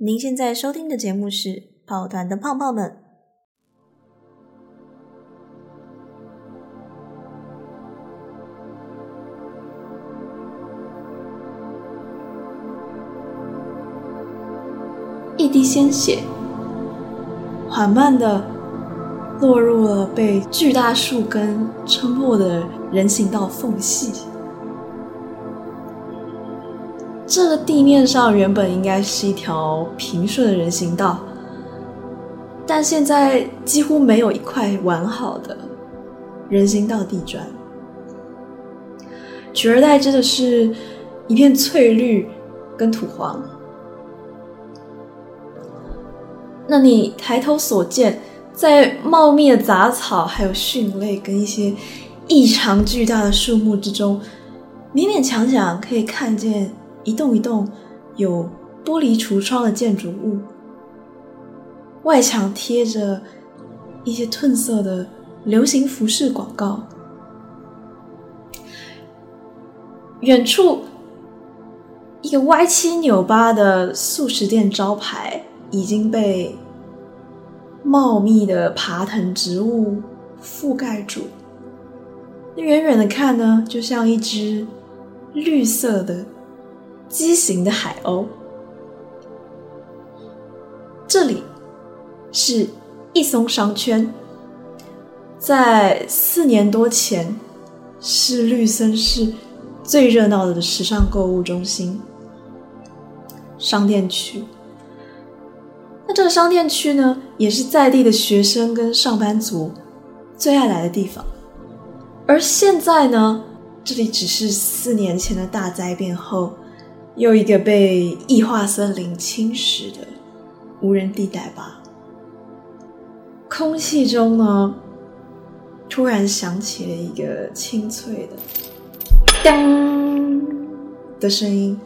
您现在收听的节目是《跑团的胖胖们》。一滴鲜血，缓慢地落入了被巨大树根撑破的人行道缝隙。这个地面上原本应该是一条平顺的人行道，但现在几乎没有一块完好的人行道地砖，取而代之的是一片翠绿跟土黄。那你抬头所见，在茂密的杂草、还有蕈类跟一些异常巨大的树木之中，勉勉强强可以看见。一栋一栋有玻璃橱窗的建筑物，外墙贴着一些褪色的流行服饰广告。远处，一个歪七扭八的素食店招牌已经被茂密的爬藤植物覆盖住。那远远的看呢，就像一只绿色的。畸形的海鸥。这里是一松商圈，在四年多前是绿森市最热闹的时尚购物中心商店区。那这个商店区呢，也是在地的学生跟上班族最爱来的地方。而现在呢，这里只是四年前的大灾变后。又一个被异化森林侵蚀的无人地带吧。空气中呢，突然响起了一个清脆的“当”的声音。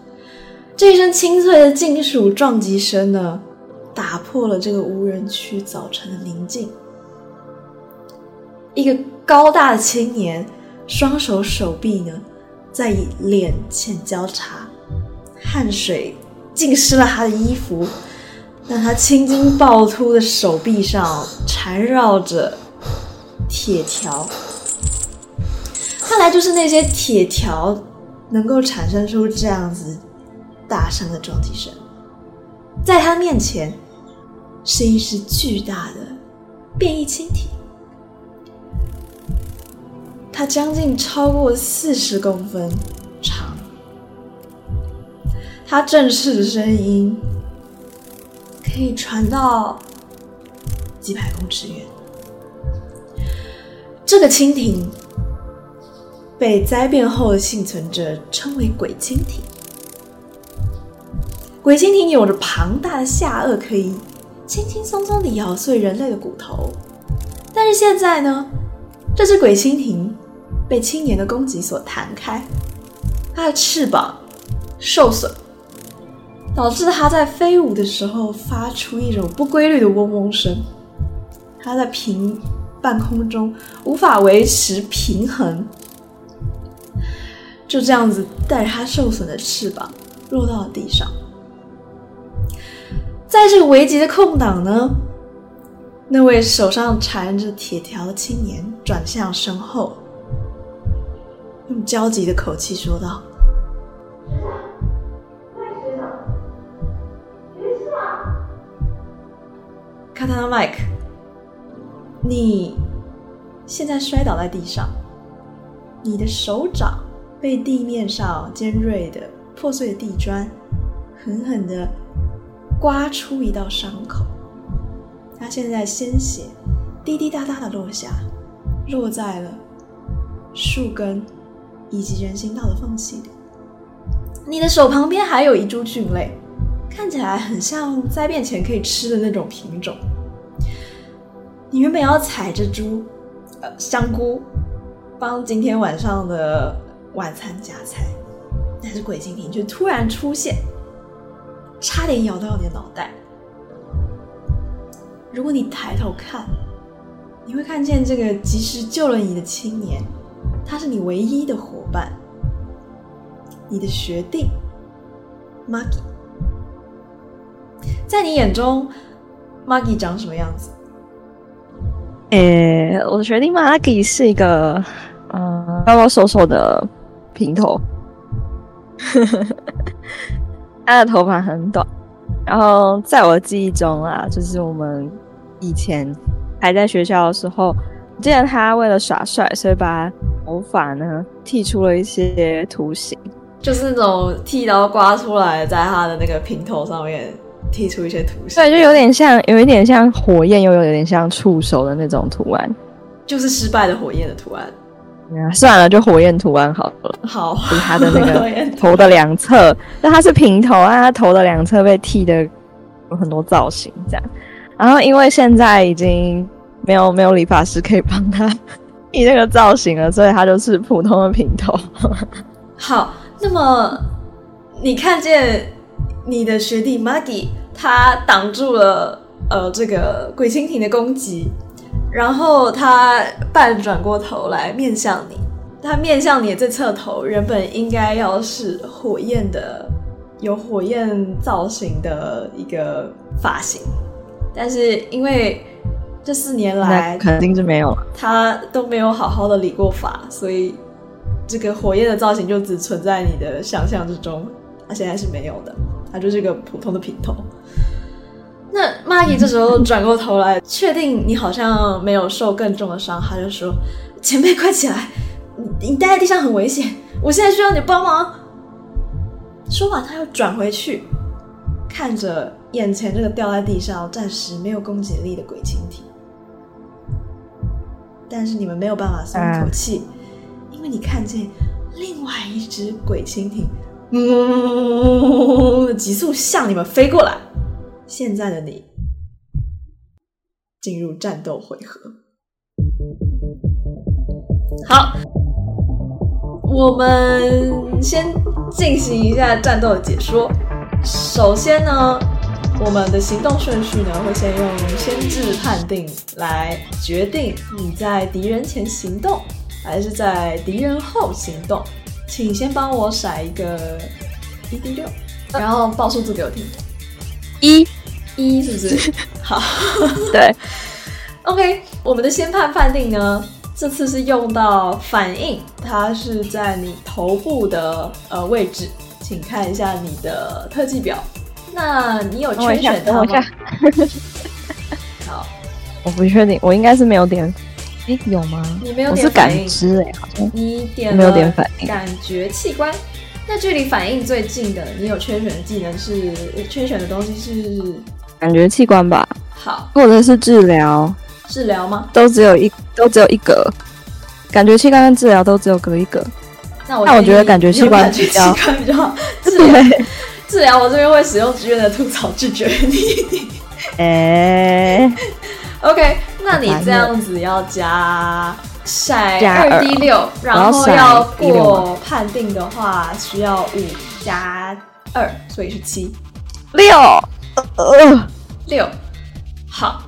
这一声清脆的金属撞击声呢，打破了这个无人区早晨的宁静。一个高大的青年，双手手臂呢，在脸前交叉。汗水浸湿了他的衣服，但他青筋暴突的手臂上缠绕着铁条，看来就是那些铁条能够产生出这样子大声的撞击声。在他面前是一只巨大的变异蜻蜓，它将近超过四十公分长。他正式的声音可以传到几百公尺远。这个蜻蜓被灾变后的幸存者称为“鬼蜻蜓”。鬼蜻蜓有着庞大的下颚，可以轻轻松松地咬碎人类的骨头。但是现在呢，这只鬼蜻蜓被青年的攻击所弹开，它的翅膀受损。导致它在飞舞的时候发出一种不规律的嗡嗡声，它在平半空中无法维持平衡，就这样子带着它受损的翅膀落到了地上。在这个危急的空档呢，那位手上缠着铁条的青年转向身后，用焦急的口气说道。卡塔纳麦克，你现在摔倒在地上，你的手掌被地面上尖锐的破碎的地砖狠狠地刮出一道伤口。他现在鲜血滴滴答答的落下，落在了树根以及人行道的缝隙里。你的手旁边还有一株菌类，看起来很像灾变前可以吃的那种品种。你原本要采着猪呃香菇，帮今天晚上的晚餐加菜，但是鬼蜻蜓却突然出现，差点咬到你的脑袋。如果你抬头看，你会看见这个及时救了你的青年，他是你唯一的伙伴，你的学弟，Maggie。在你眼中，Maggie 长什么样子？诶、我的学弟 Magi 是一个嗯高高瘦瘦的平头，他的头发很短。然后在我的记忆中啊，就是我们以前还在学校的时候，记得他为了耍帅，所以把头发呢剃出了一些图形，就是那种剃刀刮出来，在他的那个平头上面剃出一些图形。对，就有点像，有一点像火焰，又有点像触手的那种图案，就是失败的火焰的图案。啊、算了，就火焰图案好了。好，就是他的那个 头的两侧，那他是平头啊，他头的两侧被剃的有很多造型，这样。然后因为现在已经没有没有理发师可以帮他剃那个造型了，所以他就是普通的平头。好，那么你看见你的学弟 Magi，他挡住了呃这个鬼蜻蜓的攻击。然后他半转过头来面向你，他面向你的这侧头原本应该要是火焰的，有火焰造型的一个发型，但是因为这四年来肯定是没有了，他都没有好好的理过发，所以这个火焰的造型就只存在你的想象之中，他现在是没有的，他就是一个普通的平头。那 Maggie 这时候转过头来，确定你好像没有受更重的伤，他就说：“前辈，快起来！你你待在地上很危险，我现在需要你帮忙。”说完，他又转回去，看着眼前这个掉在地上、暂时没有攻击力的鬼蜻蜓。但是你们没有办法松一口气，因为你看见另外一只鬼蜻蜓，嗯，急速向你们飞过来。现在的你进入战斗回合。好，我们先进行一下战斗的解说。首先呢，我们的行动顺序呢，会先用先知判定来决定你在敌人前行动，还是在敌人后行动。请先帮我甩一个一滴六，然后报数字给我听。一。一是不是？好，对，OK，我们的先判判定呢，这次是用到反应，它是在你头部的呃位置，请看一下你的特技表。那你有圈选它吗？好，我不确定，我应该是没有点，哎，有吗？你没有点，我是感知哎，好像你点没有点反应，感觉器官。那距离反应最近的，你有圈选的技能是圈选的东西是。感觉器官吧，好，或者是治疗，治疗吗？都只有一，都只有一格。感觉器官跟治疗都只有隔一格。那我，那我觉得感觉器官比较，比较好。治疗，治疗，我这边会使用剧院的吐槽拒绝你。哎、欸、，OK，那你这样子要加晒二 D 六，然后要过判定的话需要五加二，所以是七六。呃，六，好，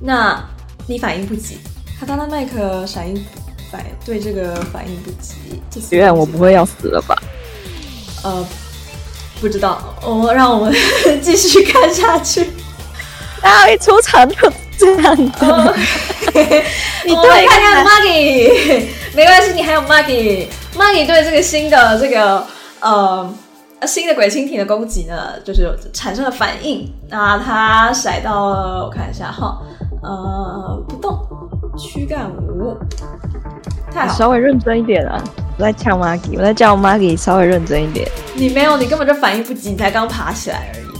那你反应不及，卡塔纳麦克反应反对这个反应不及，许愿我不会要死了吧？呃，不知道，我、哦、让我们 继续看下去。然后一出场就这样子，哦、你对看看 Maggie，没关系，你还有 Maggie。Maggie 对这个新的这个呃。新的鬼蜻蜓的攻击呢，就是产生了反应。那它甩到了，我看一下哈，呃，不动，躯干五，太好，稍微认真一点啊！我在呛 Maggie，我在叫 Maggie 稍微认真一点。你没有，你根本就反应不及，你才刚爬起来而已。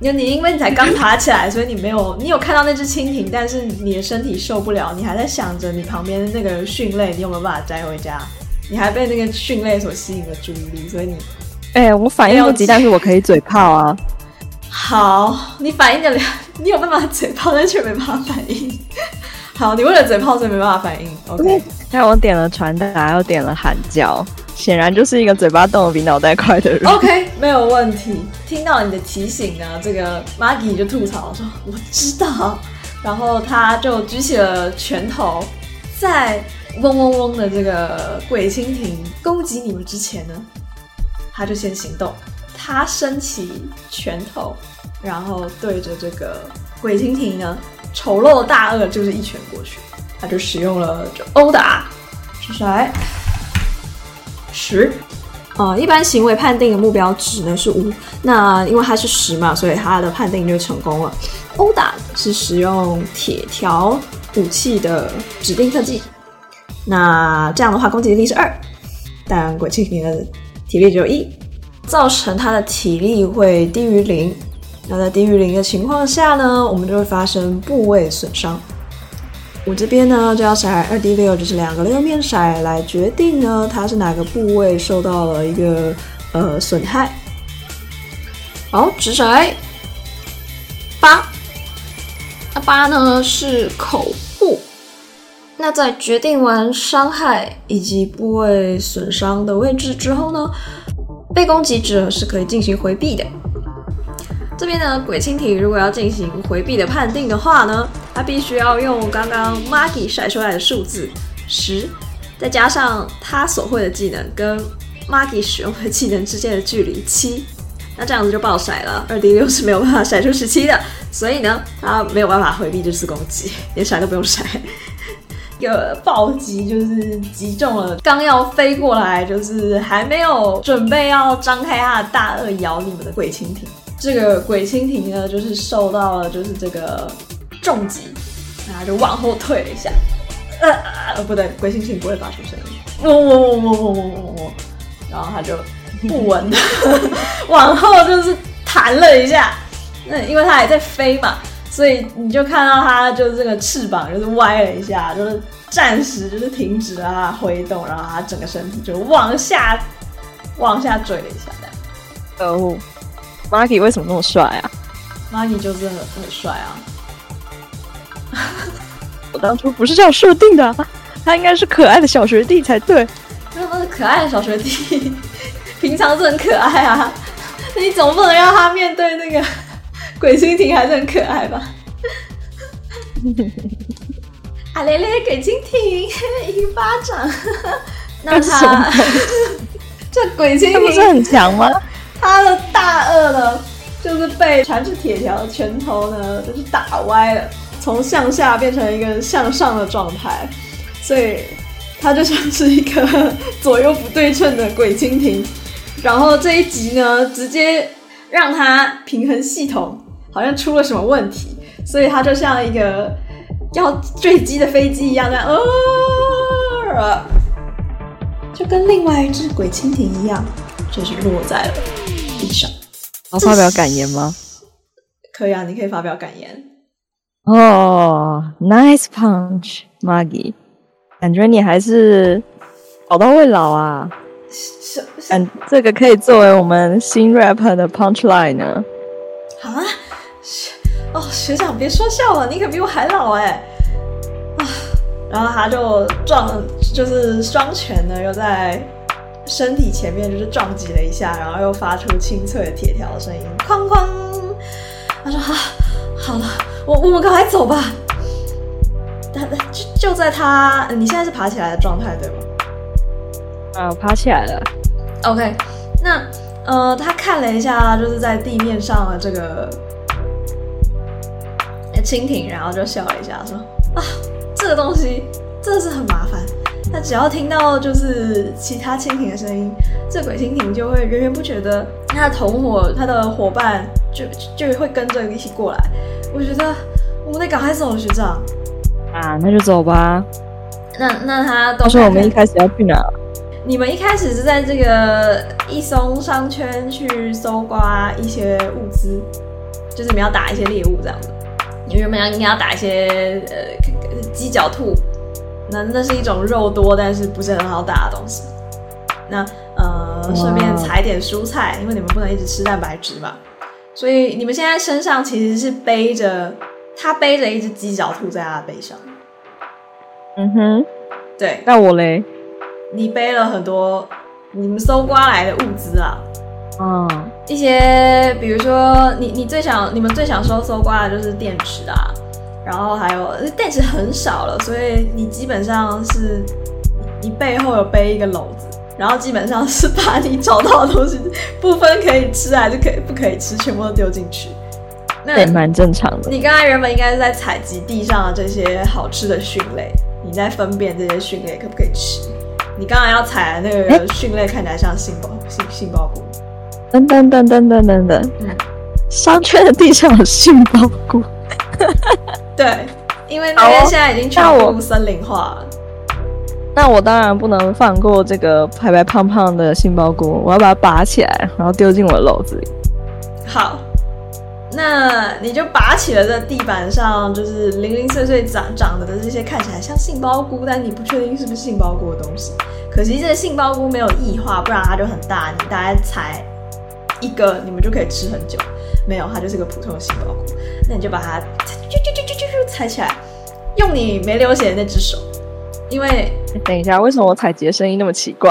你你因为你才刚爬起来，所以你没有，你有看到那只蜻蜓，但是你的身体受不了，你还在想着你旁边的那个蕈类，你有没有办法摘回家？你还被那个蕈类所吸引了注意力，所以你。哎、欸，我反应不及，但是我可以嘴炮啊。好，你反应得了，你有办法嘴炮，但却没办法反应。好，你为了嘴炮，所以没办法反应。OK，那我点了传达，又点了喊叫，显然就是一个嘴巴动的比脑袋快的人。OK，没有问题。听到你的提醒呢，这个 Maggie 就吐槽说：“我知道。”然后他就举起了拳头，在嗡嗡嗡的这个鬼蜻蜓攻击你们之前呢。他就先行动，他伸起拳头，然后对着这个鬼蜻蜓呢，丑陋大鳄就是一拳过去，他就使用了就殴打，掷骰十。呃，一般行为判定的目标值呢是五，那因为它是十嘛，所以它的判定就成功了。殴打是使用铁条武器的指定特技，那这样的话攻击力是二，但鬼蜻蜓的体力只有一，造成它的体力会低于零。那在低于零的情况下呢，我们就会发生部位损伤。我这边呢就要甩二 d 六，就是两个六面骰来决定呢，它是哪个部位受到了一个呃损害。好，掷骰八，那八呢是口部。那在决定完伤害以及部位损伤的位置之后呢，被攻击者是可以进行回避的。这边呢，鬼蜻蜓如果要进行回避的判定的话呢，它必须要用刚刚 Maggie 甩出来的数字十，再加上他所会的技能跟 Maggie 使用的技能之间的距离七，那这样子就爆甩了。二 D 六是没有办法甩出十七的，所以呢，他没有办法回避这次攻击，连甩都不用甩。一个暴击就是击中了刚要飞过来，就是还没有准备要张开它的大颚咬你们的鬼蜻蜓。这个鬼蜻蜓呢，就是受到了就是这个重击，然后就往后退了一下。呃呃，不对，鬼蜻蜓不会发出声音。嗡嗡嗡嗡嗡嗡嗡嗡，然后它就不稳的 往后就是弹了一下。那因为它还在飞嘛，所以你就看到它就是这个翅膀就是歪了一下，就是暂时就是停止了它挥动，然后它整个身体就往下往下坠了一下，这样。哦。Maggie 为什么那么帅啊？Maggie 就是很很帅啊！我当初不是这样设定的，啊，他应该是可爱的小学弟才对。那都是可爱的小学弟，平常是很可爱啊！你总不能让他面对那个鬼蜻蜓还是很可爱吧？啊咧咧，鬼蜻蜓一巴掌，那他这鬼蜻蜓不是很强吗？他的大鳄呢，就是被缠着铁条的拳头呢，就是打歪了，从向下变成一个向上的状态，所以它就像是一个 左右不对称的鬼蜻蜓。然后这一集呢，直接让它平衡系统好像出了什么问题，所以它就像一个要坠机的飞机一样，这样，呃，就跟另外一只鬼蜻蜓一样。就是落在了地上。要发表感言吗？可以啊，你可以发表感言。哦、oh，Nice punch，Maggie，感觉你还是宝刀未老啊。是，嗯，这个可以作为我们新 rap 的 punchline 呢。啊？哦，学长别说笑了，你可比我还老哎。啊，然后他就撞，就是双拳呢，又在。身体前面就是撞击了一下，然后又发出清脆的铁条的声音，哐哐。他说：“好，好了，我我们赶快走吧。”他就就在他，你现在是爬起来的状态对吗？啊，我爬起来了。OK，那呃，他看了一下，就是在地面上的这个蜻蜓，然后就笑了一下，说：“啊，这个东西真的是很麻烦。”他只要听到就是其他蜻蜓的声音，这鬼蜻蜓就会源源不绝的，他的同伙、他的伙伴就就会跟着一起过来。我觉得我们得赶快走，学长。啊，那就走吧。那那他到时候我们一开始要去哪？你们一开始是在这个一松商圈去搜刮一些物资，就是你们要打一些猎物这样子。你原本要应该要打一些呃鸡脚兔。那那是一种肉多但是不是很好打的东西。那呃，顺便采点蔬菜，因为你们不能一直吃蛋白质嘛。所以你们现在身上其实是背着，他背着一只鸡脚兔在他的背上。嗯哼，对。那我嘞？你背了很多你们搜刮来的物资啊。嗯。一些比如说你你最想你们最想收搜刮的就是电池啊。然后还有电池很少了，所以你基本上是，你背后有背一个篓子，然后基本上是把你找到的东西不分可以吃还是可以不可以吃，全部都丢进去。那也蛮正常的。你刚才原本应该是在采集地上的这些好吃的蕈类，你在分辨这些蕈类可不可以吃。你刚刚要采的那个蕈类看起来像杏鲍杏杏鲍菇。等等等等等等等，嗯，商圈的地上有杏鲍菇。对，因为那边现在已经全部森林化了。那我当然不能放过这个白白胖胖的杏鲍菇，我要把它拔起来，然后丢进我的篓子里。好，那你就拔起了这地板上就是零零碎碎长长的的这些看起来像杏鲍菇，但你不确定是不是杏鲍菇的东西。可惜这个杏鲍菇没有异化，不然它就很大，你大概采一个你们就可以吃很久。没有，它就是个普通的杏鲍菇。那你就把它啾啾啾啾啾啾采起来，用你没流血的那只手。因为等一下，为什么我采集的声音那么奇怪？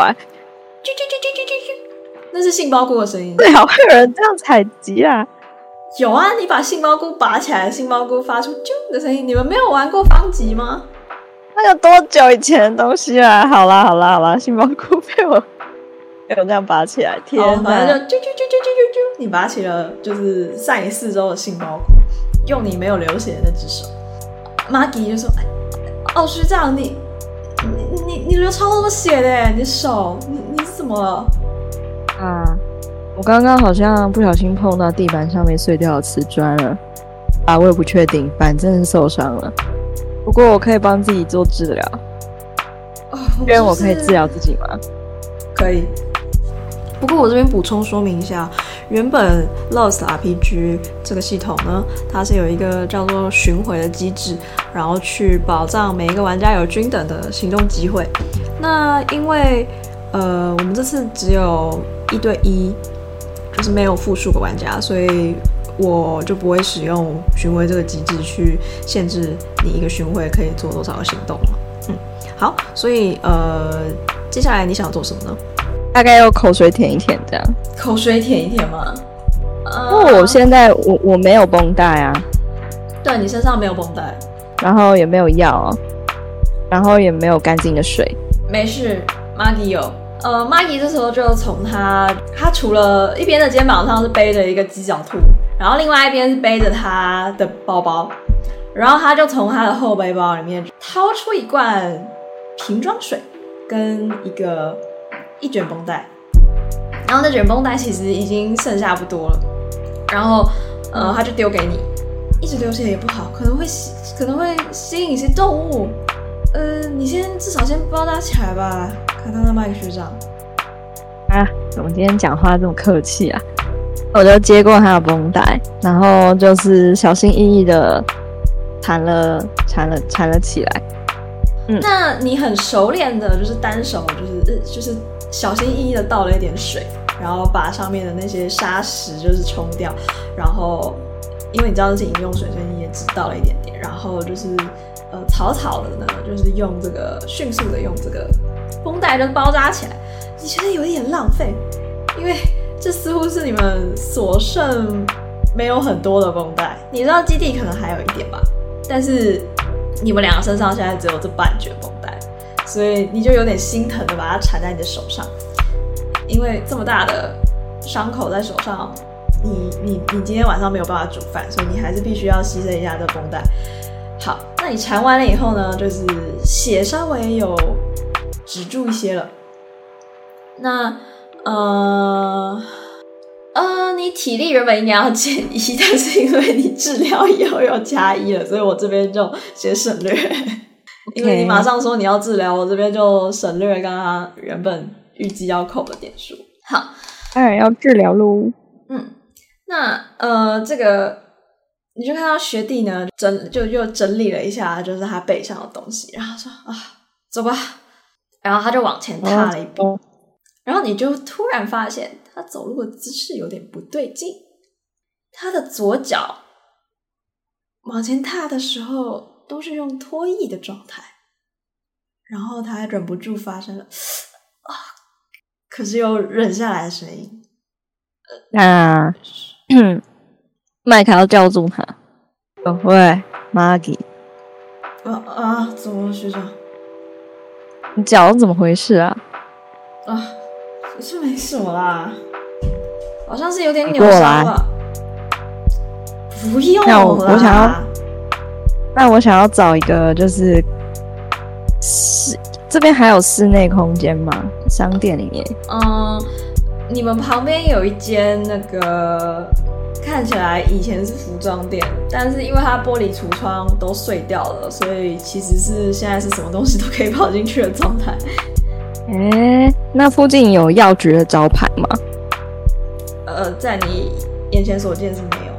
啾啾啾啾啾啾啾，那是杏鲍菇的声音。对好，会有人这样采集啊？有啊，你把杏鲍菇拔起来，杏鲍菇发出啾的声音。你们没有玩过方吉吗？那有多久以前的东西啊？好啦好啦好啦，杏鲍菇被我被我这样拔起来，天哪！反正就啾啾啾啾啾啾啾，你拔起了就是散你四周的杏鲍菇，用你没有流血的那只手。玛吉就说：“哎，哦，学长你。”你你你流超多血的，你手你你是怎么了？啊，我刚刚好像不小心碰到地板上面碎掉的瓷砖了，啊，我也不确定，反正是受伤了。不过我可以帮自己做治疗，哦，因为我可以治疗自己吗？可以。不过我这边补充说明一下，原本 Lost RPG 这个系统呢，它是有一个叫做巡回的机制，然后去保障每一个玩家有均等的行动机会。那因为呃，我们这次只有一对一，就是没有复数个玩家，所以我就不会使用巡回这个机制去限制你一个巡回可以做多少个行动了。嗯，好，所以呃，接下来你想做什么呢？大概要口水舔一舔，这样。口水舔一舔吗？因为我现在我我没有绷带啊。对，你身上没有绷带，然后也没有药，然后也没有干净的水。没事，Maggie 有。呃，Maggie 这时候就从他他除了一边的肩膀上是背着一个鸡脚兔，然后另外一边是背着他的包包，然后他就从他的后背包里面掏出一罐瓶装水跟一个。一卷绷带，然后那卷绷带其实已经剩下不多了，然后呃，他就丢给你，一直流血也不好，可能会吸，可能会吸引一些动物，呃，你先至少先包扎起来吧，看他那麦克学长。啊，怎么今天讲话这么客气啊？我就接过他的绷带，然后就是小心翼翼的缠了缠了缠了起来。那你很熟练的，就是单手，就是就是。小心翼翼的倒了一点水，然后把上面的那些沙石就是冲掉，然后因为你知道这是饮用水，所以你也只倒了一点点，然后就是呃草草的呢，就是用这个迅速的用这个绷带就包扎起来。你觉得有一点浪费，因为这似乎是你们所剩没有很多的绷带。你知道基地可能还有一点吧，但是你们两个身上现在只有这半卷绷带。所以你就有点心疼的把它缠在你的手上，因为这么大的伤口在手上，你你你今天晚上没有办法煮饭，所以你还是必须要牺牲一下这绷带。好，那你缠完了以后呢，就是血稍微有止住一些了。那呃，你体力原本应该要减一，但是因为你治疗以后又加一了，所以我这边就先省略。因为你马上说你要治疗，我这边就省略刚刚原本预计要扣的点数。好，当然要治疗喽。嗯，那呃，这个你就看到学弟呢，整就又整理了一下，就是他背上的东西，然后说啊，走吧。然后他就往前踏了一步，哦、然后你就突然发现他走路的姿势有点不对劲，他的左脚往前踏的时候。都是用拖曳的状态，然后他还忍不住发生了啊，可是又忍下来的声音。那 麦克要叫住他。喂，Maggie。啊啊，怎么了，学长？你脚怎么回事啊？啊。是没什么啦，好像是有点扭伤了。不用啦，那我，我想要，那我想要找一个就是室这边还有室内空间吗？商店里面？嗯，你们旁边有一间那个看起来以前是服装店，但是因为它玻璃橱窗都碎掉了，所以其实是现在是什么东西都可以跑进去的状态。哎，那附近有药局的招牌吗？呃，在你眼前所见是没有。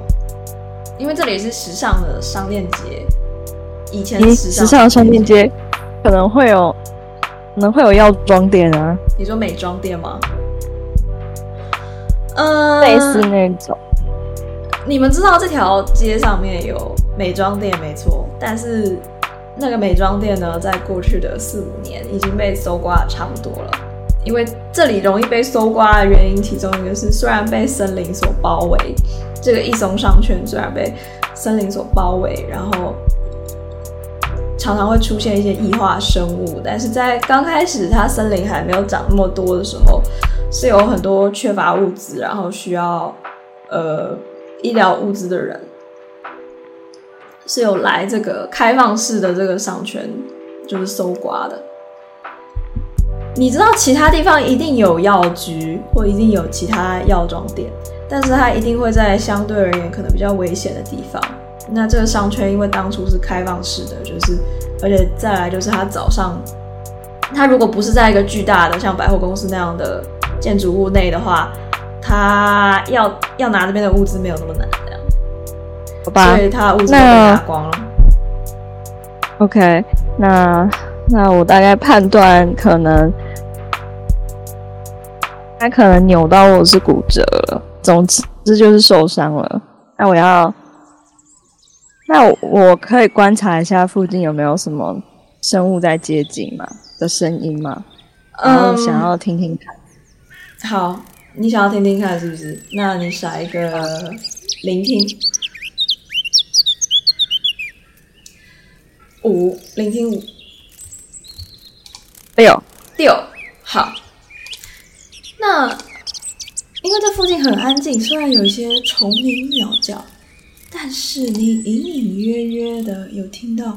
因为这里是时尚的商店街，以前的时尚，时尚的商店街可能会有，可能会有药妆店啊。你说美妆店吗？嗯，类似那种。你们知道这条街上面有美妆店没错，但是那个美妆店呢，在过去的四五年已经被搜刮的差不多了。因为这里容易被搜刮的原因，其中一个是虽然被森林所包围。这个一松商圈虽然被森林所包围，然后常常会出现一些异化生物，但是在刚开始它森林还没有长那么多的时候，是有很多缺乏物资，然后需要呃医疗物资的人，是有来这个开放式的这个商圈，就是搜刮的。你知道其他地方一定有药局，或一定有其他药妆店。但是它一定会在相对而言可能比较危险的地方。那这个商圈因为当初是开放式的，就是而且再来就是它早上，它如果不是在一个巨大的像百货公司那样的建筑物内的话，它要要拿这边的物资没有那么难这样。好吧，所以它物资都被拿光了。OK，那那我大概判断可能，它可能扭到我是骨折了。总之就是受伤了。那我要，那我，我可以观察一下附近有没有什么生物在接近吗？的声音吗？然后想要听听看。Um, 好，你想要听听看是不是？那你甩一个聆听。五，聆听五。六，六，好。那。因为这附近很安静，虽然有一些虫鸣鸟叫，但是你隐隐约约的有听到，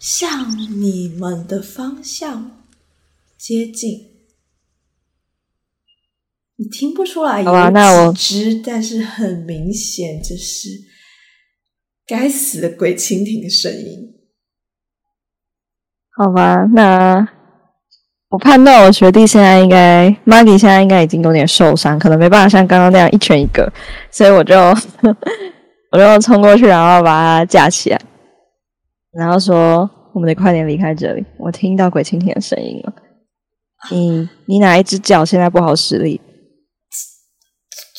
向你们的方向接近。你听不出来有几只，但是很明显这是该死的鬼蜻蜓的声音。好吧，那我判断我学弟现在应该，Maggie 现在应该已经有点受伤，可能没办法像刚刚那样一拳一个，所以我就 我就冲过去，然后把他架起来，然后说：“我们得快点离开这里，我听到鬼蜻蜓的声音了。你你哪一只脚现在不好使力？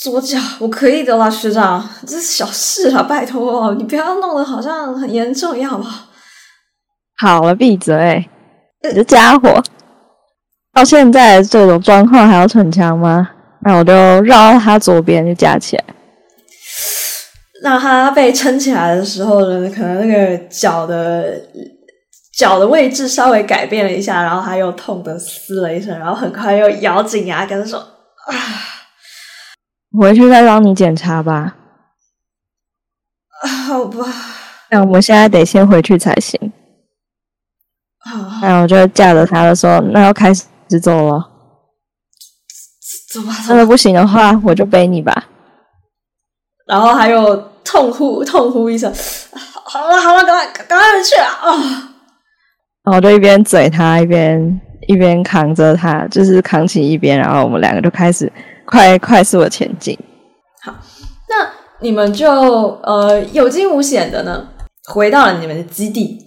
左脚，我可以的啦，学长，这是小事啦，拜托，你不要弄得好像很严重一样，好不好？”好了，闭嘴！你这家伙，到现在这种状况还要逞强吗？那我就绕到他左边就架起来。那他被撑起来的时候呢，可能那个脚的脚的位置稍微改变了一下，然后他又痛的嘶了一声，然后很快又咬紧牙跟他说：“啊，回去再帮你检查吧。”好吧。那我们现在得先回去才行。那我就架着他的说：“那要开始走了。走吧，真的不行的话，我就背你吧。”然后还有痛呼痛呼一声：“好了好了，赶快赶快回去啊！”啊！然后我就一边嘴他，一边一边扛着他，就是扛起一边，然后我们两个就开始快快速的前进。好，那你们就呃有惊无险的呢，回到了你们的基地。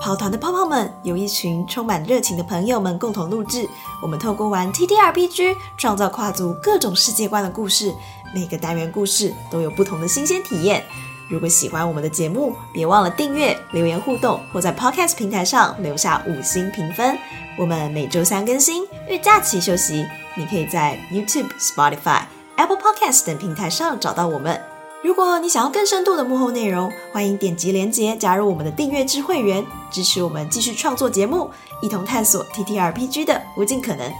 跑团的泡泡们有一群充满热情的朋友们共同录制。我们透过玩 TTRPG 创造跨足各种世界观的故事，每个单元故事都有不同的新鲜体验。如果喜欢我们的节目，别忘了订阅、留言互动，或在 Podcast 平台上留下五星评分。我们每周三更新，遇假期休息。你可以在 YouTube、Spotify、Apple Podcast 等平台上找到我们。如果你想要更深度的幕后内容，欢迎点击链接加入我们的订阅制会员，支持我们继续创作节目，一同探索 TTRPG 的无尽可能。